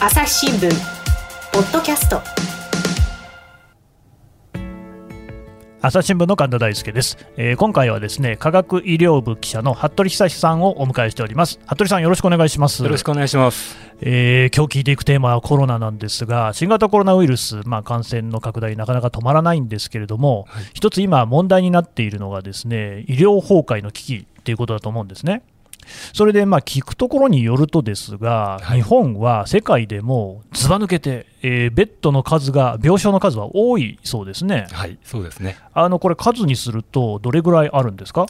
朝日新聞ポッドキャスト。朝日新聞の神田大輔です、えー、今回はですね科学医療部記者の服部久さんをお迎えしております。服部さんよろしくお願いします。よろしくお願いします、えー、今日聞いていくテーマはコロナなんですが新型コロナウイルス、まあ、感染の拡大なかなか止まらないんですけれども、はい、一つ今問題になっているのがですね医療崩壊の危機ということだと思うんですねそれでまあ聞くところによるとですが、はい、日本は世界でもずば抜けて、えー、ベッドの数が、病床の数は多いそうですね。はいそうですね。あのこれ、数にすると、どれぐらいあるんですか？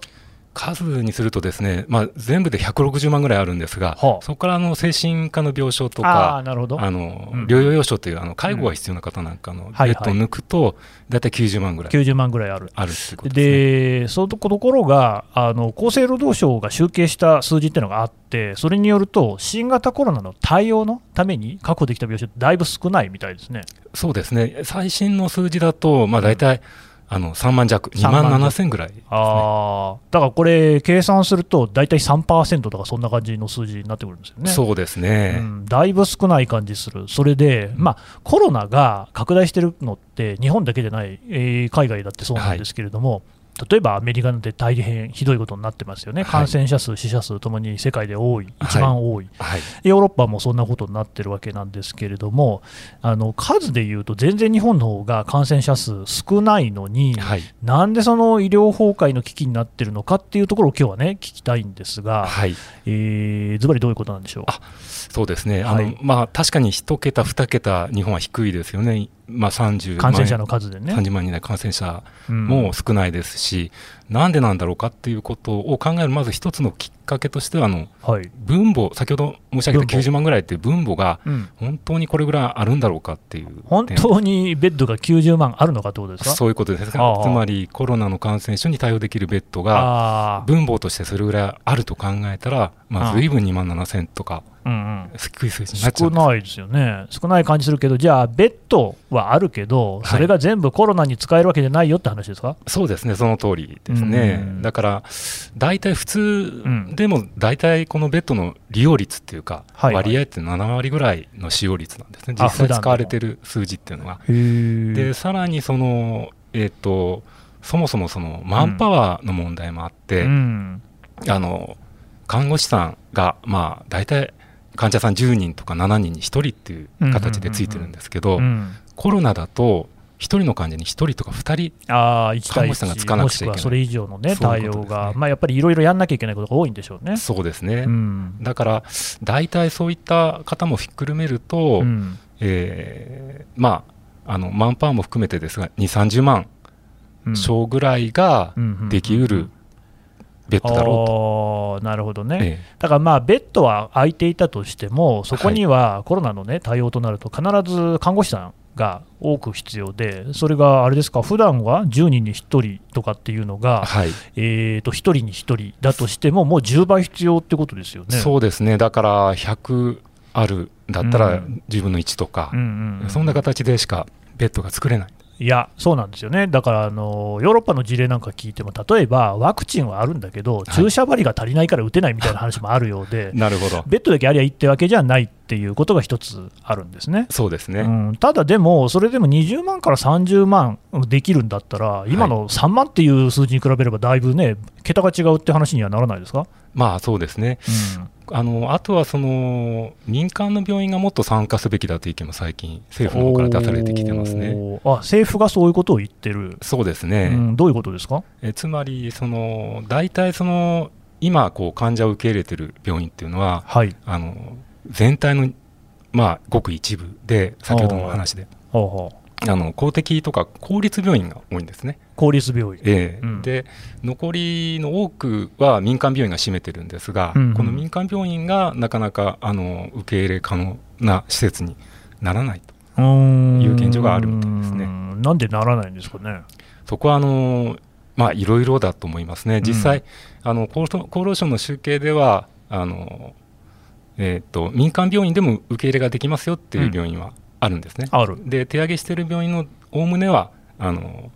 数にするとですね、まあ、全部で160万ぐらいあるんですが、はあ、そこからあの精神科の病床とか、あの、療養用床というあの介護が必要な方なんかのベッドを抜くと、大体90万ぐらい。90万ぐらいある。あるってことで、ね、そのところがあの、厚生労働省が集計した数字っていうのがあって、それによると、新型コロナの対応のために確保できた病床だいぶ少ないみたいですね。そうですね。最新の数字だと、まあ、大体、うんあの3万弱、2万7千ぐらい、ね、あだからこれ、計算すると、大体3%とか、そんな感じの数字になってくるんですよね。そうですね、うん、だいぶ少ない感じする、それで、まあ、コロナが拡大してるのって、日本だけじゃない、えー、海外だってそうなんですけれども、はい例えばアメリカなんて大変ひどいことになってますよね、感染者数、死者数ともに世界で多い、一番多い、はい、ヨーロッパもそんなことになってるわけなんですけれども、あの数でいうと、全然日本の方が感染者数少ないのに、はい、なんでその医療崩壊の危機になってるのかっていうところを今日はね、聞きたいんですが、はい、えー、ずばりどういうことなんでしょう？そうですね、あのまあ、確かに1桁、2桁、日本は低いですよね、まあ、30感染者の数でね。30万人台感染者も少ないですし、うん、なんでなんだろうかっていうことを考えるまず一つのきっかけとしてはあの、はい、分母先ほど申し上げた90万ぐらいっていう分母が本当にこれぐらいあるんだろうかっていう、本当にベッドが90万あるのかってことですか？そういうことです。つまりコロナの感染症に対応できるベッドが分母としてそれぐらいあると考えたら、まあ、随分2万7000とか。うんうん、低い数字になっちゃ少ないですよね、少ない感じするけど、じゃあ、ベッドはあるけど、それが全部コロナに使えるわけじゃないよって話ですか、はい、そうですね、その通りですね、だから、大体普通でも、大体このベッドの利用率っていうか、割合って7割ぐらいの使用率なんですね、実際使われてる数字っていうのは。でさらにその、えーと、そもそもそのマンパワーの問題もあって、うん、あの看護師さんが、まあ、大体患者さん10人とか7人に1人っていう形でついてるんですけど、コロナだと1人の患者に1人とか2人、あ看護師さんがつかなくちゃいけない。それ以上の、ね、対応が、まあ、やっぱりいろいろやんなきゃいけないことが多いんでしょうね。そうですね、うん、だから大体そういった方もひっくるめると、うん、えー、まあ、あのマンパワーも含めてですが2、30万床ぐらいができうるベッドだろうと。なるほどね、ええ、だからまあベッドは空いていたとしても、そこにはコロナの、ね、対応となると、必ず看護師さんが多く必要で、それがあれですか、普段は10人に1人とかっていうのが、はい、えー、と1人に1人だとしても、もう10倍必要ってことですよね。そうですねだから100あるだったら10分の1とか、そんな形でしかベッドが作れない。いや、そうなんですよね、だからあのヨーロッパの事例なんか聞いても、例えばワクチンはあるんだけど、注射針が足りないから打てないみたいな話もあるようで、なるほど。ベッドだけありゃいいってわけじゃないっていうことが一つあるんですね。そうですね、うん、ただでも、それでも20万から30万できるんだったら、今の3万っていう数字に比べれば、だいぶね、桁が違うって話にはならないですか？まあそうですね、うんあのあとはその民間の病院がもっと参加すべきだという意見も最近、政府の方から出されてきてますね。あ政府がそういうことを言ってる、そうですね、うん、どういうことですか？えつまりその、大体その、今こう、患者を受け入れてる病院っていうのは、はい、あの全体の、まあ、ごく一部で、先ほどの話で。あの公的とか公立病院が多いんですね。公立病院、えー、うん、で残りの多くは民間病院が占めてるんですが、うんうん、この民間病院がなかなかあの受け入れ可能な施設にならないという現状があるみたいですね。なんでならないんですかね。そこはあのまあいろいろだと思いますね。実際、うん、あの厚労省の集計ではあのえーと、民間病院でも受け入れができますよっていう病院はあるんですね。あるで手上げしている病院のおおむねはあの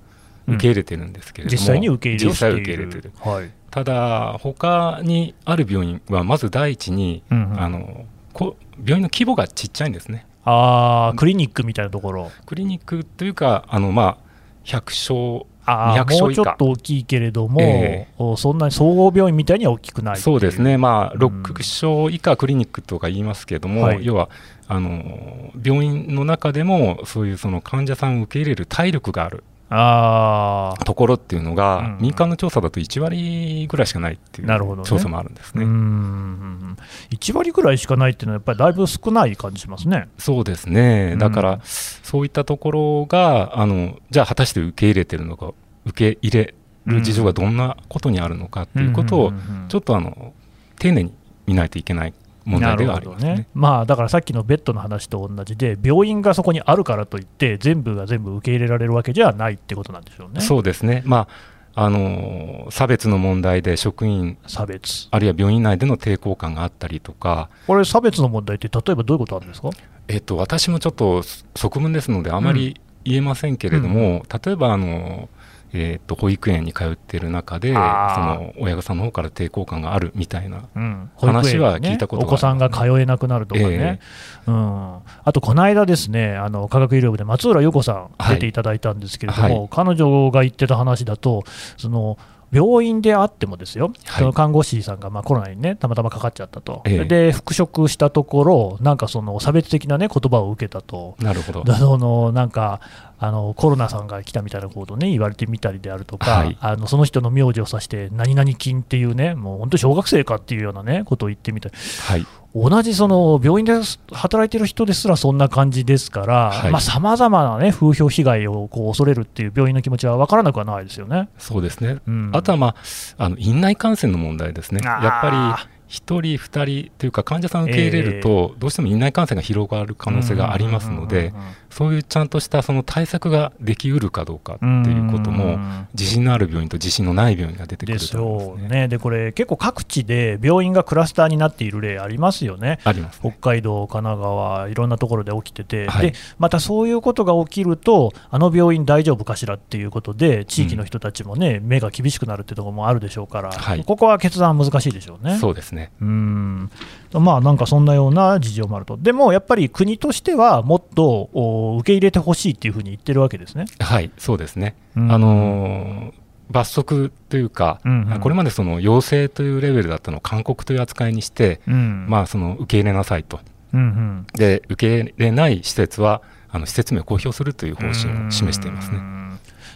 受け入れてるんですけれども、実際に受け入れ実際受け入れてる、はい、ただ他にある病院はまず第一に、うんうん、あのこ病院の規模がちっちゃいんですね。あクリニックみたいなところ。クリニックというか、あのまあ、100床あもうちょっと大きいけれども、えー、そんなに総合病院みたいには大きくないそうですね、まあ、6床以下クリニックとか言いますけれども、はい、要はあの病院の中でも、そういうその患者さんを受け入れる体力があるあところっていうのが、うん、民間の調査だと1割ぐらいしかないっていう調査もあるんですね。ねうん。1割ぐらいしかないっていうのは、やっぱりだいぶ少ない感じしますね。そうですね、だから、そういったところがあの、じゃあ、果たして受け入れてるのか、受け入れる事情がどんなことにあるのかっていうことを、ちょっとあの丁寧に見ないといけない問題ではありますね、ね、まあ、だからさっきのベッドの話と同じで、病院がそこにあるからといって、全部が全部受け入れられるわけじゃないってことなんでしょうね。そうですね、まあ、あの差別の問題で職員、差別。あるいは病院内での抵抗感があったりとか、これ、差別の問題って、例えばどういうことあるんですか、えっと、私もちょっと側聞ですので、あまり言えませんけれども、うん。うん、例えばあの、えー、と保育園に通っている中でその親御さんの方から抵抗感があるみたいな話は聞いたことが、ね、お子さんが通えなくなるとかね、えー、うん、あとこの間ですねあの科学医療部で松浦優子さん出てい。ただいたんですけれども、はいはい、彼女が言ってた話だとその病院であってもですよ、はい、その看護師さんがまあコロナにね、たまたまかかっちゃったと、ええ、で復職したところ、なんかその差別的な、ね、言葉を受けたと、なるほど。そのなんかあのコロナさんが来たみたいなことを、ね、言われてみたりであるとか、はい、あのその人の名字を指して、何々金っていうね、もう本当に小学生かっていうような、ね、ことを言ってみたり、はい、同じその病院で働いてる人ですらそんな感じですからさまざ、まな、ね、風評被害をこう恐れるっていう病院の気持ちは分からなくはないですよね。そうですね、うん、あとは、まあ、あの院内感染の問題ですね、やっぱり1人、2人というか患者さんを受け入れると、どうしても院内感染が広がる可能性がありますので、そういうちゃんとしたその対策ができうるかどうかっていうことも、自信のある病院と自信のない病院が出てくると思いね。でこれ、結構各地で病院がクラスターになっている例ありますよね、あります、ね、北海道、神奈川、いろんなところで起きてて、はい、で、またそういうことが起きると、あの病院大丈夫かしらっていうことで、地域の人たちもね、うん、目が厳しくなるっていうところもあるでしょうから、はい、ここは決断難しいでしょうね。そうですね。うん。まあなんかそんなような事情もあると、でもやっぱり国としてはもっと受け入れてほしいっていうふうに言ってるわけですね。はいそうですね、あのー罰則というか、うんうん、これまでその要請というレベルだったのを勧告という扱いにして、うん、まあ、その受け入れなさいと、うんうん、で受け入れない施設はあの施設名を公表するという方針を示していますね。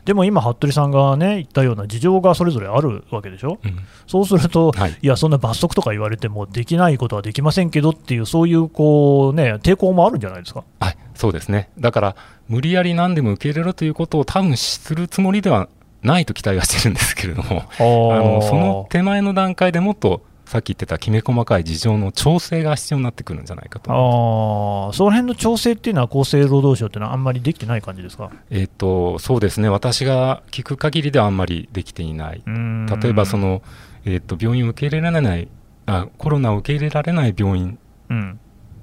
でも今、服部さんが、ね、言ったような事情がそれぞれあるわけでしょ、うん、そうすると、はい、いや、そんな罰則とか言われても、できないことはできませんけどっていう、そういうこう、ね、抵抗もあるんじゃないですか？はいそうですね。だから無理やり何でも受け入れろということを多分するつもりではないと期待はしてるんですけれどもあのその手前の段階でもっとさっき言ってたきめ細かい事情の調整が必要になってくるんじゃないかとあその辺の調整っていうのは、厚生労働省っていうのは、あんまりできてない感じですか、えーと、そうですね、私が聞く限りではあんまりできていない、例えばその、えーと、病院を受け入れられないあ、コロナを受け入れられない病院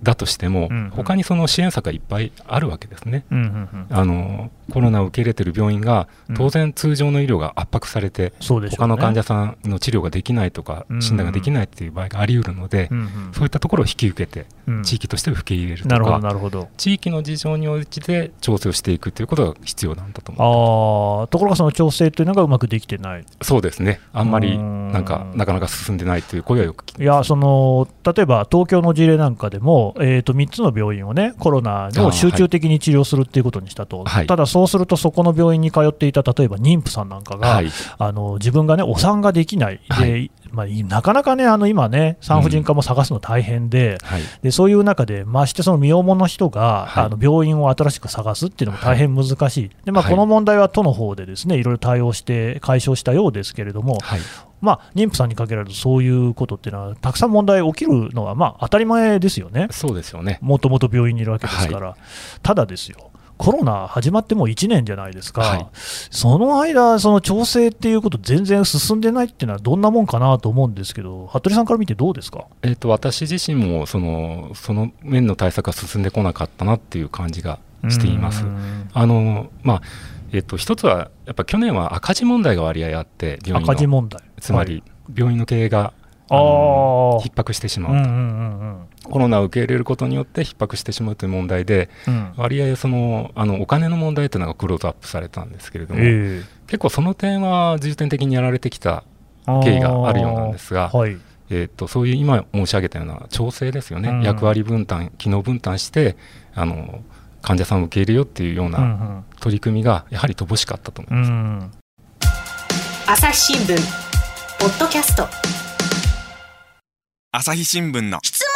だとしても、うんうん、他にその支援策がいっぱいあるわけですね。うんうんうん、あのコロナを受け入れている病院が、当然、通常の医療が圧迫されて、うんね、他の患者さんの治療ができないとか、診断ができないという場合があり得るので、うんうん、そういったところを引き受けて、地域として受け入れるとか、なるほど地域の事情に応じて調整をしていくということが必要なんだと思あところが、その調整というのがうまくできてない。そうですね、あんまりなんかなかなか進んでないという声はよく聞きます。いやその例えば東京の事例なんかでも、えーと、3つの病院をね、コロナを集中的に治療するっていうことにしたと、はい、ただそうすると、そこの病院に通っていた例えば妊婦さんなんかが、はい、あの自分がね、お産ができない、はい、でまあ、なかなかね、あの今ね、産婦人科も探すの大変で、うん。はい、でそういう中で、ましてその身重の人が、はい、あの病院を新しく探すっていうのも大変難しい、でまあ、この問題は都の方でですねいろいろ対応して解消したようですけれども、はい、まあ、妊婦さんにかけられるとそういうことっていうのは、たくさん問題起きるのはまあ当たり前ですよね、そうですよね。もともと病院にいるわけですから、ただですよ、コロナ始まってもう1年じゃないですか、はい、その間、その調整っていうこと、全然進んでないっていうのは、どんなもんかなと思うんですけど、服部さんから見てどうですか、えーと、私自身もそのその面の対策が進んでこなかったなっていう感じがしています。あのまあえっと、一つは、やっぱ去年は赤字問題が割合あって、赤字問題。つまり病院の経営が逼迫してしまうと、うんうんうんうん。コロナを受け入れることによって逼迫してしまうという問題で、うん、割合そのあのお金の問題というのがクローズアップされたんですけれども、えー、結構その点は重点的にやられてきた経緯があるようなんですが、はい、えーと、そういう今申し上げたような調整ですよね、うん、役割分担、機能分担してあの患者さんを受け入れようっていうような取り組みがやはり乏しかったと思います。うん、朝日新聞ポッドキャスト朝日新聞の。質問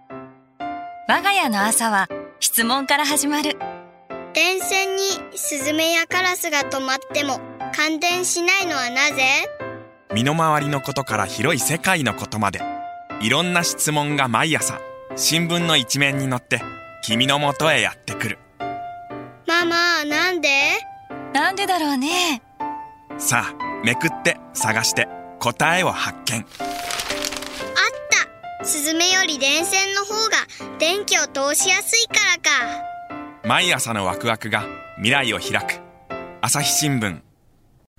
ドラえもん我が家の朝は質問から始まる。電線にスズメやカラスが止まっても感電しないのはなぜ？身の回りのことから広い世界のことまで。いろんな質問が毎朝新聞の一面に載って君のもとへやってくる。ママなんで？なんでだろうね。さあめくって探して答えを発見スズメより電線の方が電気を通しやすいからか。毎朝のワクワクが未来を開く。朝日新聞。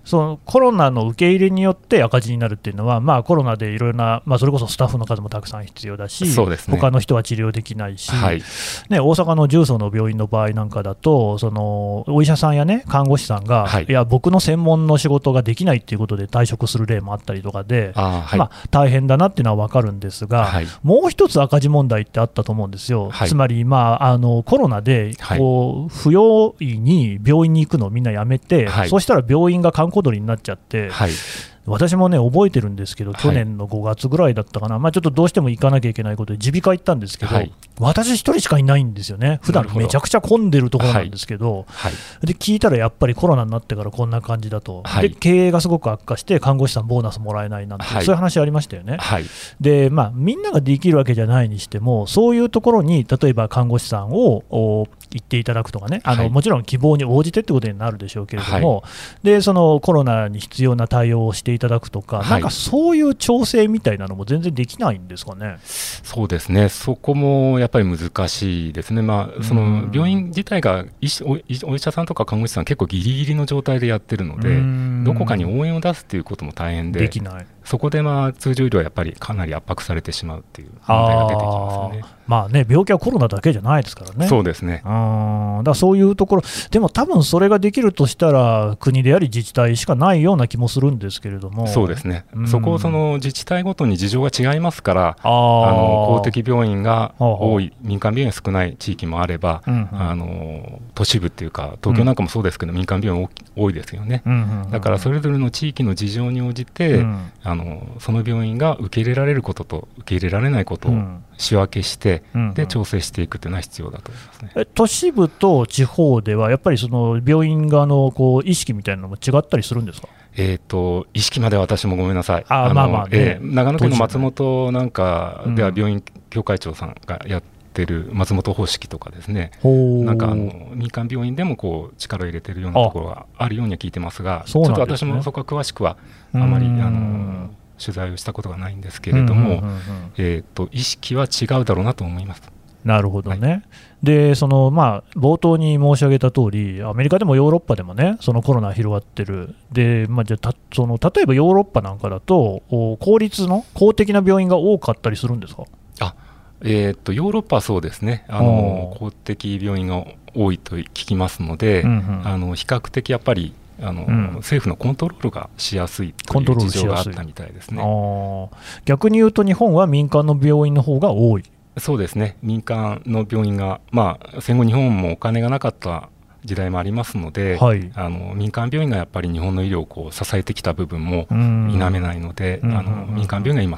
そのコロナの受け入れによって赤字になるっていうのは、まあ、コロナでいろいろな、まあ、それこそスタッフの数もたくさん必要だし、そうですね、他の人は治療できないし、はい、ね、大阪の重曹の病院の場合なんかだと、そのお医者さんや、ね、看護師さんが、はい、いや、僕の専門の仕事ができないっていうことで退職する例もあったりとかで、あはい、まあ、大変だなっていうのは分かるんですが、もう一つ赤字問題ってあったと思うんですよ、つまり、まあ、あのコロナでこう、不用意に病院に行くのをみんなやめて、そうしたら病院が観光鳥になっちゃって、、はい、私もね、覚えてるんですけど、去年の5月ぐらいだったかな、はい、まあ、ちょっとどうしても行かなきゃいけないことで、耳鼻科行ったんですけど、はい、私一人しかいないんですよね、普段めちゃくちゃ混んでるところなんですけど、はい、で聞いたらやっぱりコロナになってからこんな感じだと、で経営がすごく悪化して、看護師さん、ボーナスもらえないなんて、そういう話ありましたよね。でまあ、みんなができるわけじゃないにしても、そういうところに、例えば看護師さんを行っていただくとかね、あの、はい、もちろん希望に応じてってことになるでしょうけれども、はい、でそのコロナに必要な対応をしていただくとか、はい、なんかそういう調整みたいなのも全然できないんですかね。そうですね、そこもやっぱり難しいですね、まあ、その病院自体が医師お医者さんとか看護師さん、結構ぎりぎりの状態でやってるので、どこかに応援を出すっていうことも大変で。できないそこでまあ通常医療はやっぱりかなり圧迫されてしまうっていう問題が出てきますよね。まあね、病気はコロナだけじゃないですからね。そうですね。あだそういうところ、でも多分それができるとしたら、国であり自治体しかないような気もするんですけれども。そうですね。そこをその自治体ごとに事情が違いますから、あの公的病院が多い、民間病院が少ない地域もあれば、うんうん、あの都市部っていうか、東京なんかもそうですけど、うん、民間病院多いですよね。だからそれぞれの地域の事情に応じて、うん、あのその病院が受け入れられることと受け入れられないことを仕分けして、うん、で調整していくというのは必要だと思いますね、都市部と地方では、やっぱりその病院側のこう意識みたいなのも違ったりするんですか？えーと、意識まで私もごめんなさい、あまあまあ、ね、えー、長野県の松本なんかでは病院協会長さんがやってる松本方式とかですね、なんかあの民間病院でもこう力を入れてるようなところがあるようには聞いてますが、すね、ちょっと私もそこは詳しくはあまりあの取材をしたことがないんですけれども、えーと、意識は違うだろうなと思います。なるほどね、はい、でそのまあ、冒頭に申し上げた通り、アメリカでもヨーロッパでもね、そのコロナ広がってる、でまあ、じゃたその例えばヨーロッパなんかだと、公立の公的な病院が多かったりするんですか？あ、えーと、ヨーロッパはそうですね。あの、公的病院が多いと聞きますので、うんうん、あの比較的やっぱりあの、うん、政府のコントロールがしやすいという事情があったみたいですね。逆に言うと、日本は民間の病院の方が多い。そうですね、民間の病院が、まあ、戦後、日本もお金がなかった時代もありますので、はい、あの民間病院がやっぱり日本の医療をこう支えてきた部分も否めないので、あの民間病院が今、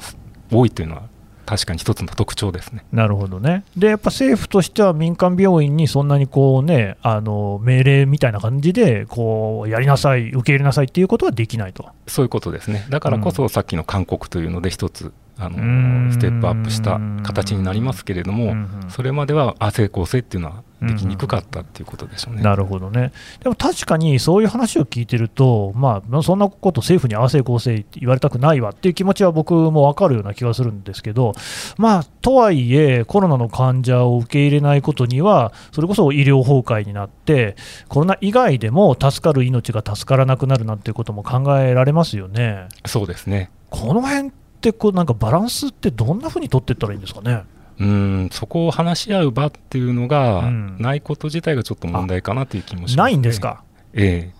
多いというのは確かに一つの特徴ですね。なるほどね。で、やっぱ政府としては民間病院にそんなにこうね、あの命令みたいな感じで、こうやりなさい、受け入れなさいっていうことはできないと。そういうことですね。だからこそ、さっきの勧告というので、一つ、あのステップアップした形になりますけれども、それまではあ成功性っていうのはできにくかったっていうことでしょうね、うん、なるほどね、でも確かにそういう話を聞いてると、まあ、そんなこと政府に合わせ構成って言われたくないわっていう気持ちは僕も分かるような気がするんですけど、まあ、とはいえ、コロナの患者を受け入れないことには、それこそ医療崩壊になって、コロナ以外でも助かる命が助からなくなるなんていうことも考えられますよね。そうですねこの辺っってこうなんかバランスってどんなふうに取っていったらいいんですかね？うんそこを話し合う場っていうのがないこと自体がちょっと問題かなという気もします、ね、ないんですか？ええ、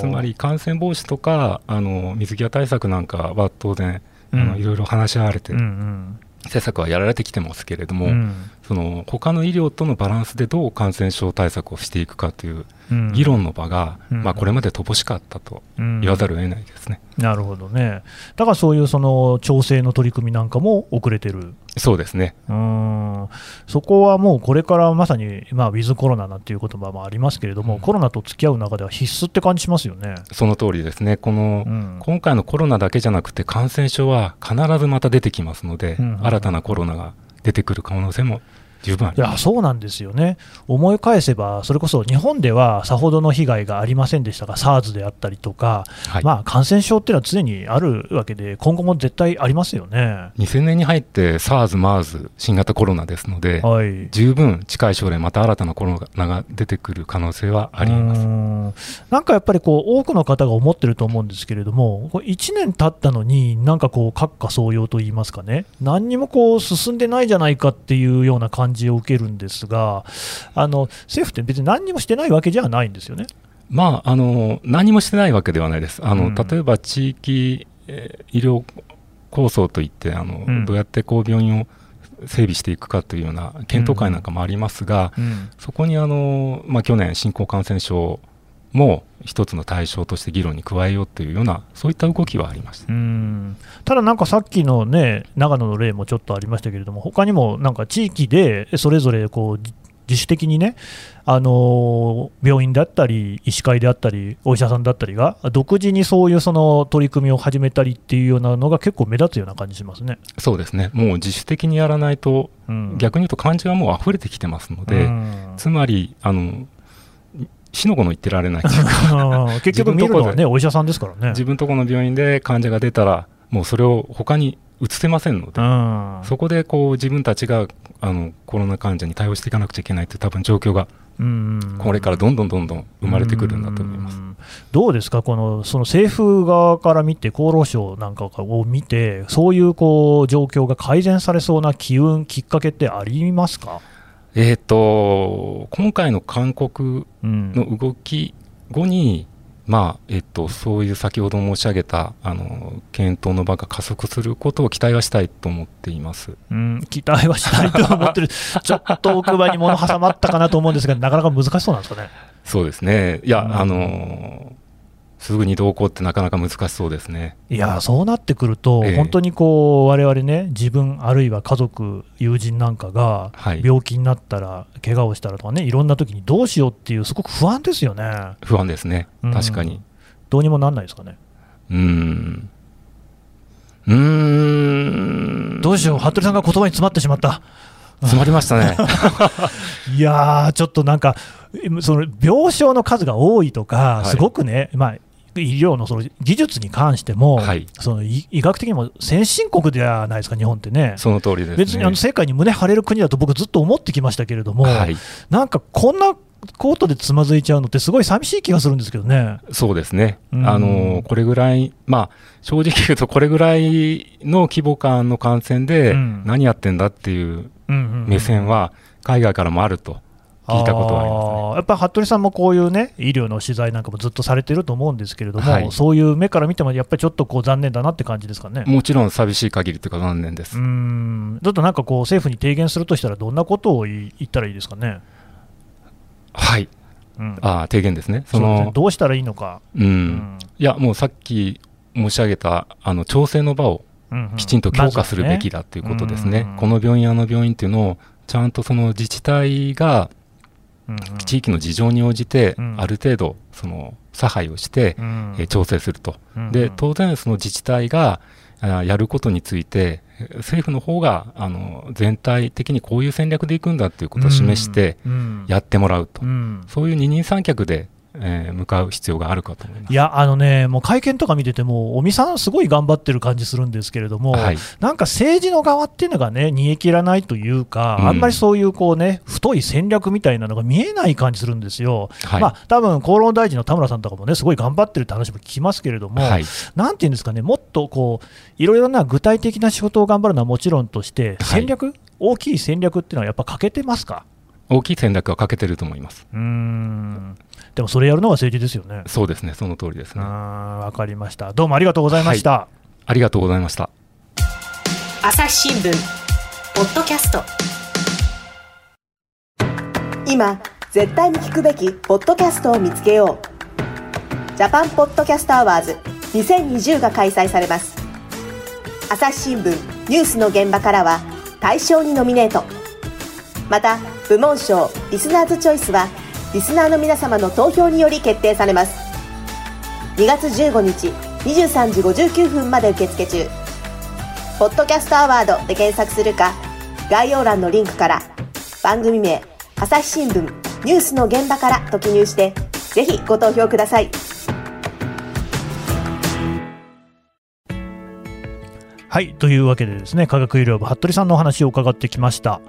つまり感染防止とかあの水際対策なんかは当然、うん、あのいろいろ話し合われて、うんうん、施策はやられてきてますけれども、うん、その他の医療とのバランスでどう感染症対策をしていくかという議論の場が、うん、まあ、これまで乏しかったと言わざるを得ないですね、なるほどね、だからそういうその調整の取り組みなんかも遅れてる。そうですね。うん。そこはもうこれからまさに、まあ、ウィズコロナなんていう言葉もありますけれども、うん、コロナと付き合う中では必須って感じしますよね。その通りですね、この、うん、今回のコロナだけじゃなくて、感染症は必ずまた出てきますので、うん、新たなコロナが出てくる可能性も十分いやそうなんですよね、思い返せば、それこそ日本ではさほどの被害がありませんでしたが、SARS であったりとか、はい、まあ、感染症っていうのは常にあるわけで、今後も絶対ありますよね。2000年に入って SARS、MERS、新型コロナですので、はい、十分近い将来、また新たなコロナが出てくる可能性はあります。なんかやっぱりこう多くの方が思ってると思うんですけれども、1年経ったのに、なんかこう、閣下総用といいますかね、何にもこう進んでないじゃないかっていうような感じを受けるんですが、あの政府って別に何にもしてないわけじゃないんですよね。まあ、あの何もしてないわけではないです。あの、うん、例えば地域、えー、医療構想といってあの、うん、どうやってこう病院を整備していくかというような検討会なんかもありますが、うん、そこにあの、まあ、去年、新興感染症も一つの対象として議論に加えようというような、そういった動きはありました。ただ、なんかさっきのね、長野の例もちょっとありましたけれども、他にもなんか地域でそれぞれこう自主的にね、あの病院であったり、医師会であったり、お医者さんだったりが、独自にそういうその取り組みを始めたりっていうようなのが結構目立つような感じしますね。そうですね、もう自主的にやらないと、うん、逆に言うと患者がもう溢れてきてますので、うん、つまりあの死の子の言ってられない。というか結局見るのはねお医者さんですからね。自分とこの病院で患者が出たらもうそれを他に移せませんので、そこでこう自分たちがあのコロナ患者に対応していかなくちゃいけないという多分状況がこれからどんどんどんどん生まれてくるんだと思います。どうですか、このその政府側から見て、厚労省なんかを見て、そういうこう状況が改善されそうな機運、きっかけってありますか？えーと、今回の勧告の動き後に、うん、まあえっと、そういう先ほど申し上げたあの検討の場が加速することを期待はしたいと思っています、うん、期待はしたいと思ってる、ちょっと奥歯に物挟まったかなと思うんですが、なかなか難しそうなんですかね。そうですね。いや、うん、あのすぐに同行ってなかなか難しそうですね。いやそうなってくると、ええ、本当にこう我々ね、自分、あるいは家族、友人なんかが病気になったら、はい、怪我をしたらとかね、いろんな時にどうしようっていう、すごく不安ですよね。不安ですね、確かに。どうにもなんないですかね。うん。うん。どうしよう、服部さんが言葉に詰まってしまった。詰まりましたね。いやー、ちょっとなんか、その病床の数が多いとか、すごくね、まあ、医療のその技術に関しても、はい、その医学的にも先進国ではないですか、日本ってね。その通りです、ね、別にあの世界に胸張れる国だと僕、ずっと思ってきましたけれども、はい、なんかこんなコートでつまずいちゃうのって、すごい寂しい気がするんですけどね。そうですね、うん、あのこれぐらい、まあ、正直言うと、これぐらいの規模感の感染で、何やってんだっていう目線は、海外からもあると。聞いたことはあります、ね、やっぱり服部さんもこういうね医療の取材なんかもずっとされてると思うんですけれども、はい、そういう目から見ても、やっぱりちょっとこう残念だなって感じですかね。もちろん寂しい限りというか、残念です。うん。ちょっとなんかこう、政府に提言するとしたら、どんなことを言ったらいいですかね？はい、うん、あ提言ですね。そのどうしたらいいのか、うん、うん、いや、もうさっき申し上げたあの調整の場をきちんと強化するべきだということですね、この病院、あの病院っていうのを、ちゃんとその自治体が地域の事情に応じて、ある程度その差配をして、え調整すると、で当然、その自治体がやることについて政府の方があの全体的にこういう戦略でいくんだということを示してやってもらうと、そういう二人三脚でえー、向かう必要があるかと思います。いや、あのね、もう会見とか見てても、尾身さん、すごい頑張ってる感じするんですけれども、はい、なんか政治の側っていうのがね、煮え切らないというか、うん、あんまりそういうこうね、太い戦略みたいなのが見えない感じするんですよ。はい、まあ多分厚労大臣の田村さんとかもね、すごい頑張ってるって話も聞きますけれども、はい、なんていうんですかね、もっとこう、いろいろな具体的な仕事を頑張るのはもちろんとして、戦略、大きい戦略っていうのはやっぱ欠けてますか？大きい戦略は欠けてると思います。うん。でもそれやるのが政治ですよね。そうですね。その通りですね。わかりました。どうもありがとうございました、はい、ありがとうございました。朝日新聞ポッドキャスト。今絶対に聞くべきポッドキャストを見つけよう。ジャパンポッドキャストアワーズ2020が開催されます。朝日新聞ニュースの現場からは大賞にノミネートまた部門賞リスナーズチョイスはリスナーの皆様の投票により決定されます。2月15日23時59分まで受付中「ポッドキャストアワード」で検索するか概要欄のリンクから番組名朝日新聞ニュースの現場からと記入してぜひご投票ください。はいというわけでですね科学医療部服部さんのお話を伺ってきました。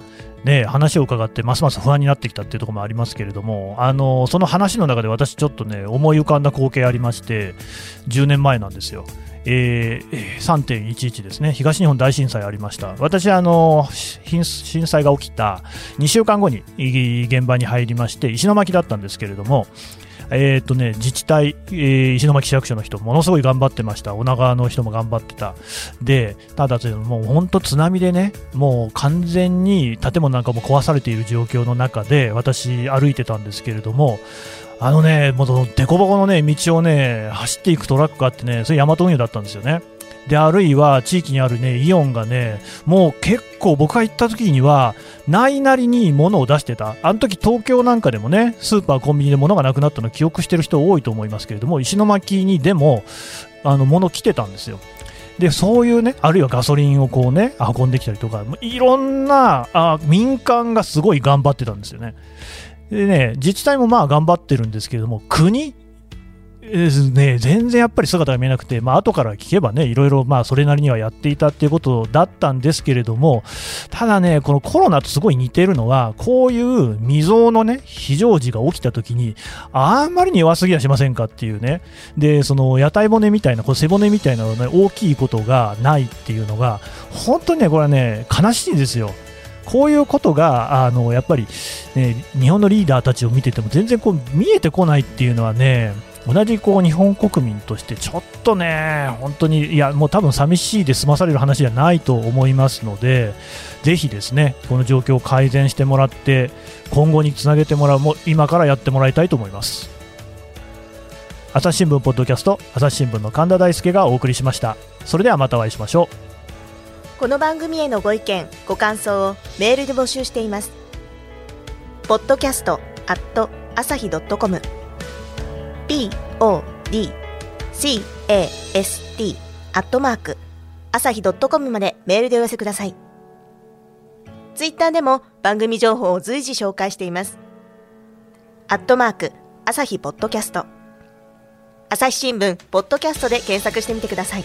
ね、話を伺ってますます不安になってきたっていうところもありますけれどもあのその話の中で私ちょっとね思い浮かんだ光景ありまして10年前なんですよ。えー、3.11ですね、東日本大震災ありました、私、あの震災が起きた2週間後に現場に入りまして、石巻だったんですけれども、えーとね、自治体、えー、石巻市役所の人、ものすごい頑張ってました、女川の人も頑張ってた、でただ、もう本当、津波でね、もう完全に建物なんかも壊されている状況の中で、私、歩いてたんですけれども、あのね、もう凸凹のね道をね走っていくトラックがあってね、それ、大和運輸だったんですよね。であるいは地域にあるねイオンがねもう結構僕が行った時にはないなりに物を出してた。あの時東京なんかでもねスーパーコンビニで物がなくなったの記憶してる人多いと思いますけれども石巻にでもあの物来てたんですよ。でそういうねあるいはガソリンをこうね運んできたりとかいろんなあ民間がすごい頑張ってたんですよね。でね自治体もまあ頑張ってるんですけれども国ね、全然やっぱり姿が見えなくて、まあ後から聞けばね、いろいろまあそれなりにはやっていたっていうことだったんですけれども、ただね、このコロナとすごい似てるのは、こういう未曾有のね、非常時が起きた時に、あんまりに弱すぎやしませんかっていうね、で、その屋台骨みたいな、こ背骨みたいなのね、大きいことがないっていうのが、本当にね、これはね、悲しいんですよ。こういうことがあのやっぱり、ね、日本のリーダーたちを見てても全然こう見えてこないっていうのはね同じこう日本国民としてちょっとね、本当に、いや、もう多分寂しいで済まされる話じゃないと思いますので、ぜひですね、この状況を改善してもらって、今後につなげてもらう、も今からやってもらいたいと思います。朝日新聞ポッドキャスト、朝日新聞の神田大輔がお送りしました。それではまたお会いしましょう。この番組へのご意見、ご感想をメールで募集しています。ポッドキャストアット朝日 .com podcast アットマーク朝日 .com までメールでお寄せください。ツイッターでも番組情報を随時紹介しています。アットマーク朝日ポッドキャスト朝日新聞ポッドキャストで検索してみてください。